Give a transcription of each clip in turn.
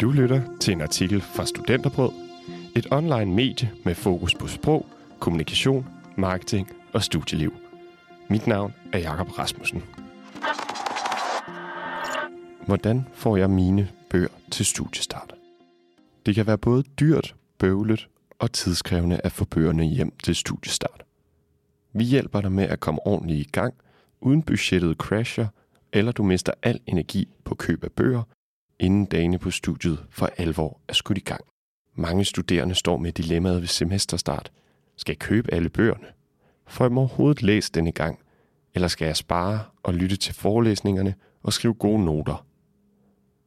Du lytter til en artikel fra Studenterbrød, et online medie med fokus på sprog, kommunikation, marketing og studieliv. Mit navn er Jakob Rasmussen. Hvordan får jeg mine bøger til studiestart? Det kan være både dyrt, bøvlet og tidskrævende at få bøgerne hjem til studiestart. Vi hjælper dig med at komme ordentligt i gang, uden budgettet crasher, eller du mister al energi på køb af bøger, inden dagene på studiet for alvor er skudt i gang. Mange studerende står med dilemmaet ved semesterstart. Skal jeg købe alle bøgerne? Får jeg overhovedet læst denne gang? Eller skal jeg spare og lytte til forelæsningerne og skrive gode noter?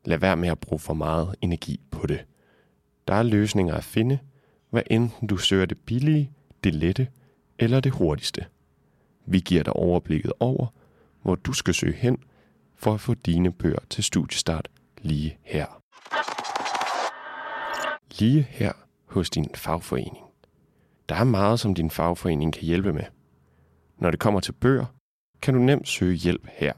Lad være med at bruge for meget energi på det. Der er løsninger at finde, hvad enten du søger det billige, det lette eller det hurtigste. Vi giver dig overblikket over, hvor du skal søge hen for at få dine bøger til studiestart lige her. Lige her hos din fagforening. Der er meget, som din fagforening kan hjælpe med. Når det kommer til bøger, kan du nemt søge hjælp her.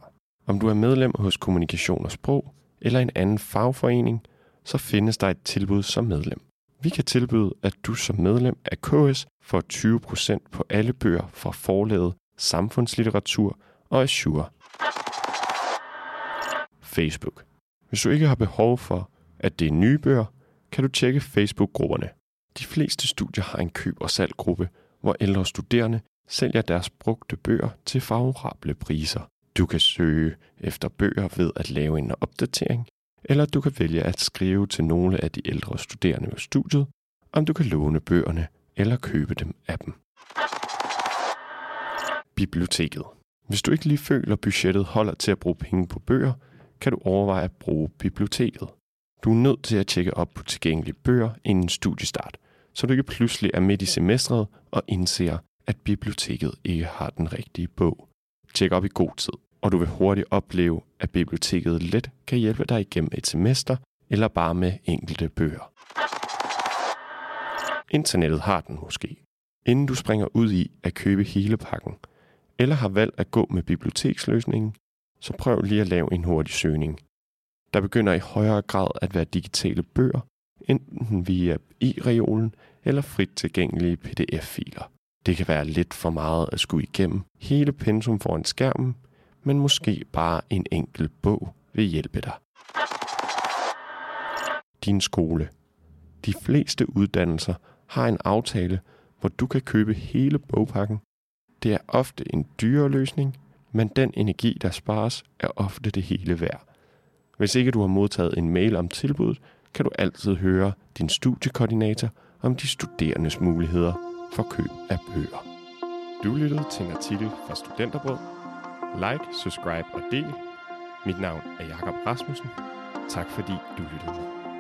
Om du er medlem hos Kommunikation og Sprog eller en anden fagforening, så findes der et tilbud som medlem. Vi kan tilbyde, at du som medlem af KS får 20% på alle bøger fra forlaget Samfundslitteratur og Azure. Facebook. Hvis du ikke har behov for, at det er nye bøger, kan du tjekke Facebook-grupperne. De fleste studier har en køb- og salggruppe, hvor ældre studerende sælger deres brugte bøger til favorable priser. Du kan søge efter bøger ved at lave en opdatering, eller du kan vælge at skrive til nogle af de ældre studerende ved studiet, om du kan låne bøgerne eller købe dem af dem. Biblioteket. Hvis du ikke lige føler, at budgettet holder til at bruge penge på bøger, kan du overveje at bruge biblioteket. Du er nødt til at tjekke op på tilgængelige bøger inden studiestart, så du ikke pludselig er midt i semestret og indser, at biblioteket ikke har den rigtige bog. Tjek op i god tid, og du vil hurtigt opleve, at biblioteket let kan hjælpe dig igennem et semester eller bare med enkelte bøger. Internettet har den måske. Inden du springer ud i at købe hele pakken, eller har valgt at gå med biblioteksløsningen, så prøv lige at lave en hurtig søgning. Der begynder i højere grad at være digitale bøger, enten via e-reolen eller frit tilgængelige pdf-filer. Det kan være lidt for meget at skulle igennem hele pensum foran skærmen, men måske bare en enkelt bog vil hjælpe dig. Din skole. De fleste uddannelser har en aftale, hvor du kan købe hele bogpakken. Det er ofte en dyrere løsning, men den energi, der spares, er ofte det hele værd. Hvis ikke du har modtaget en mail om tilbuddet, kan du altid høre din studiekoordinator om de studerendes muligheder for køb af bøger. Du lyttede til en artikel fra Studenterbrød. Like, subscribe og del. Mit navn er Jakob Rasmussen. Tak fordi du lyttede med.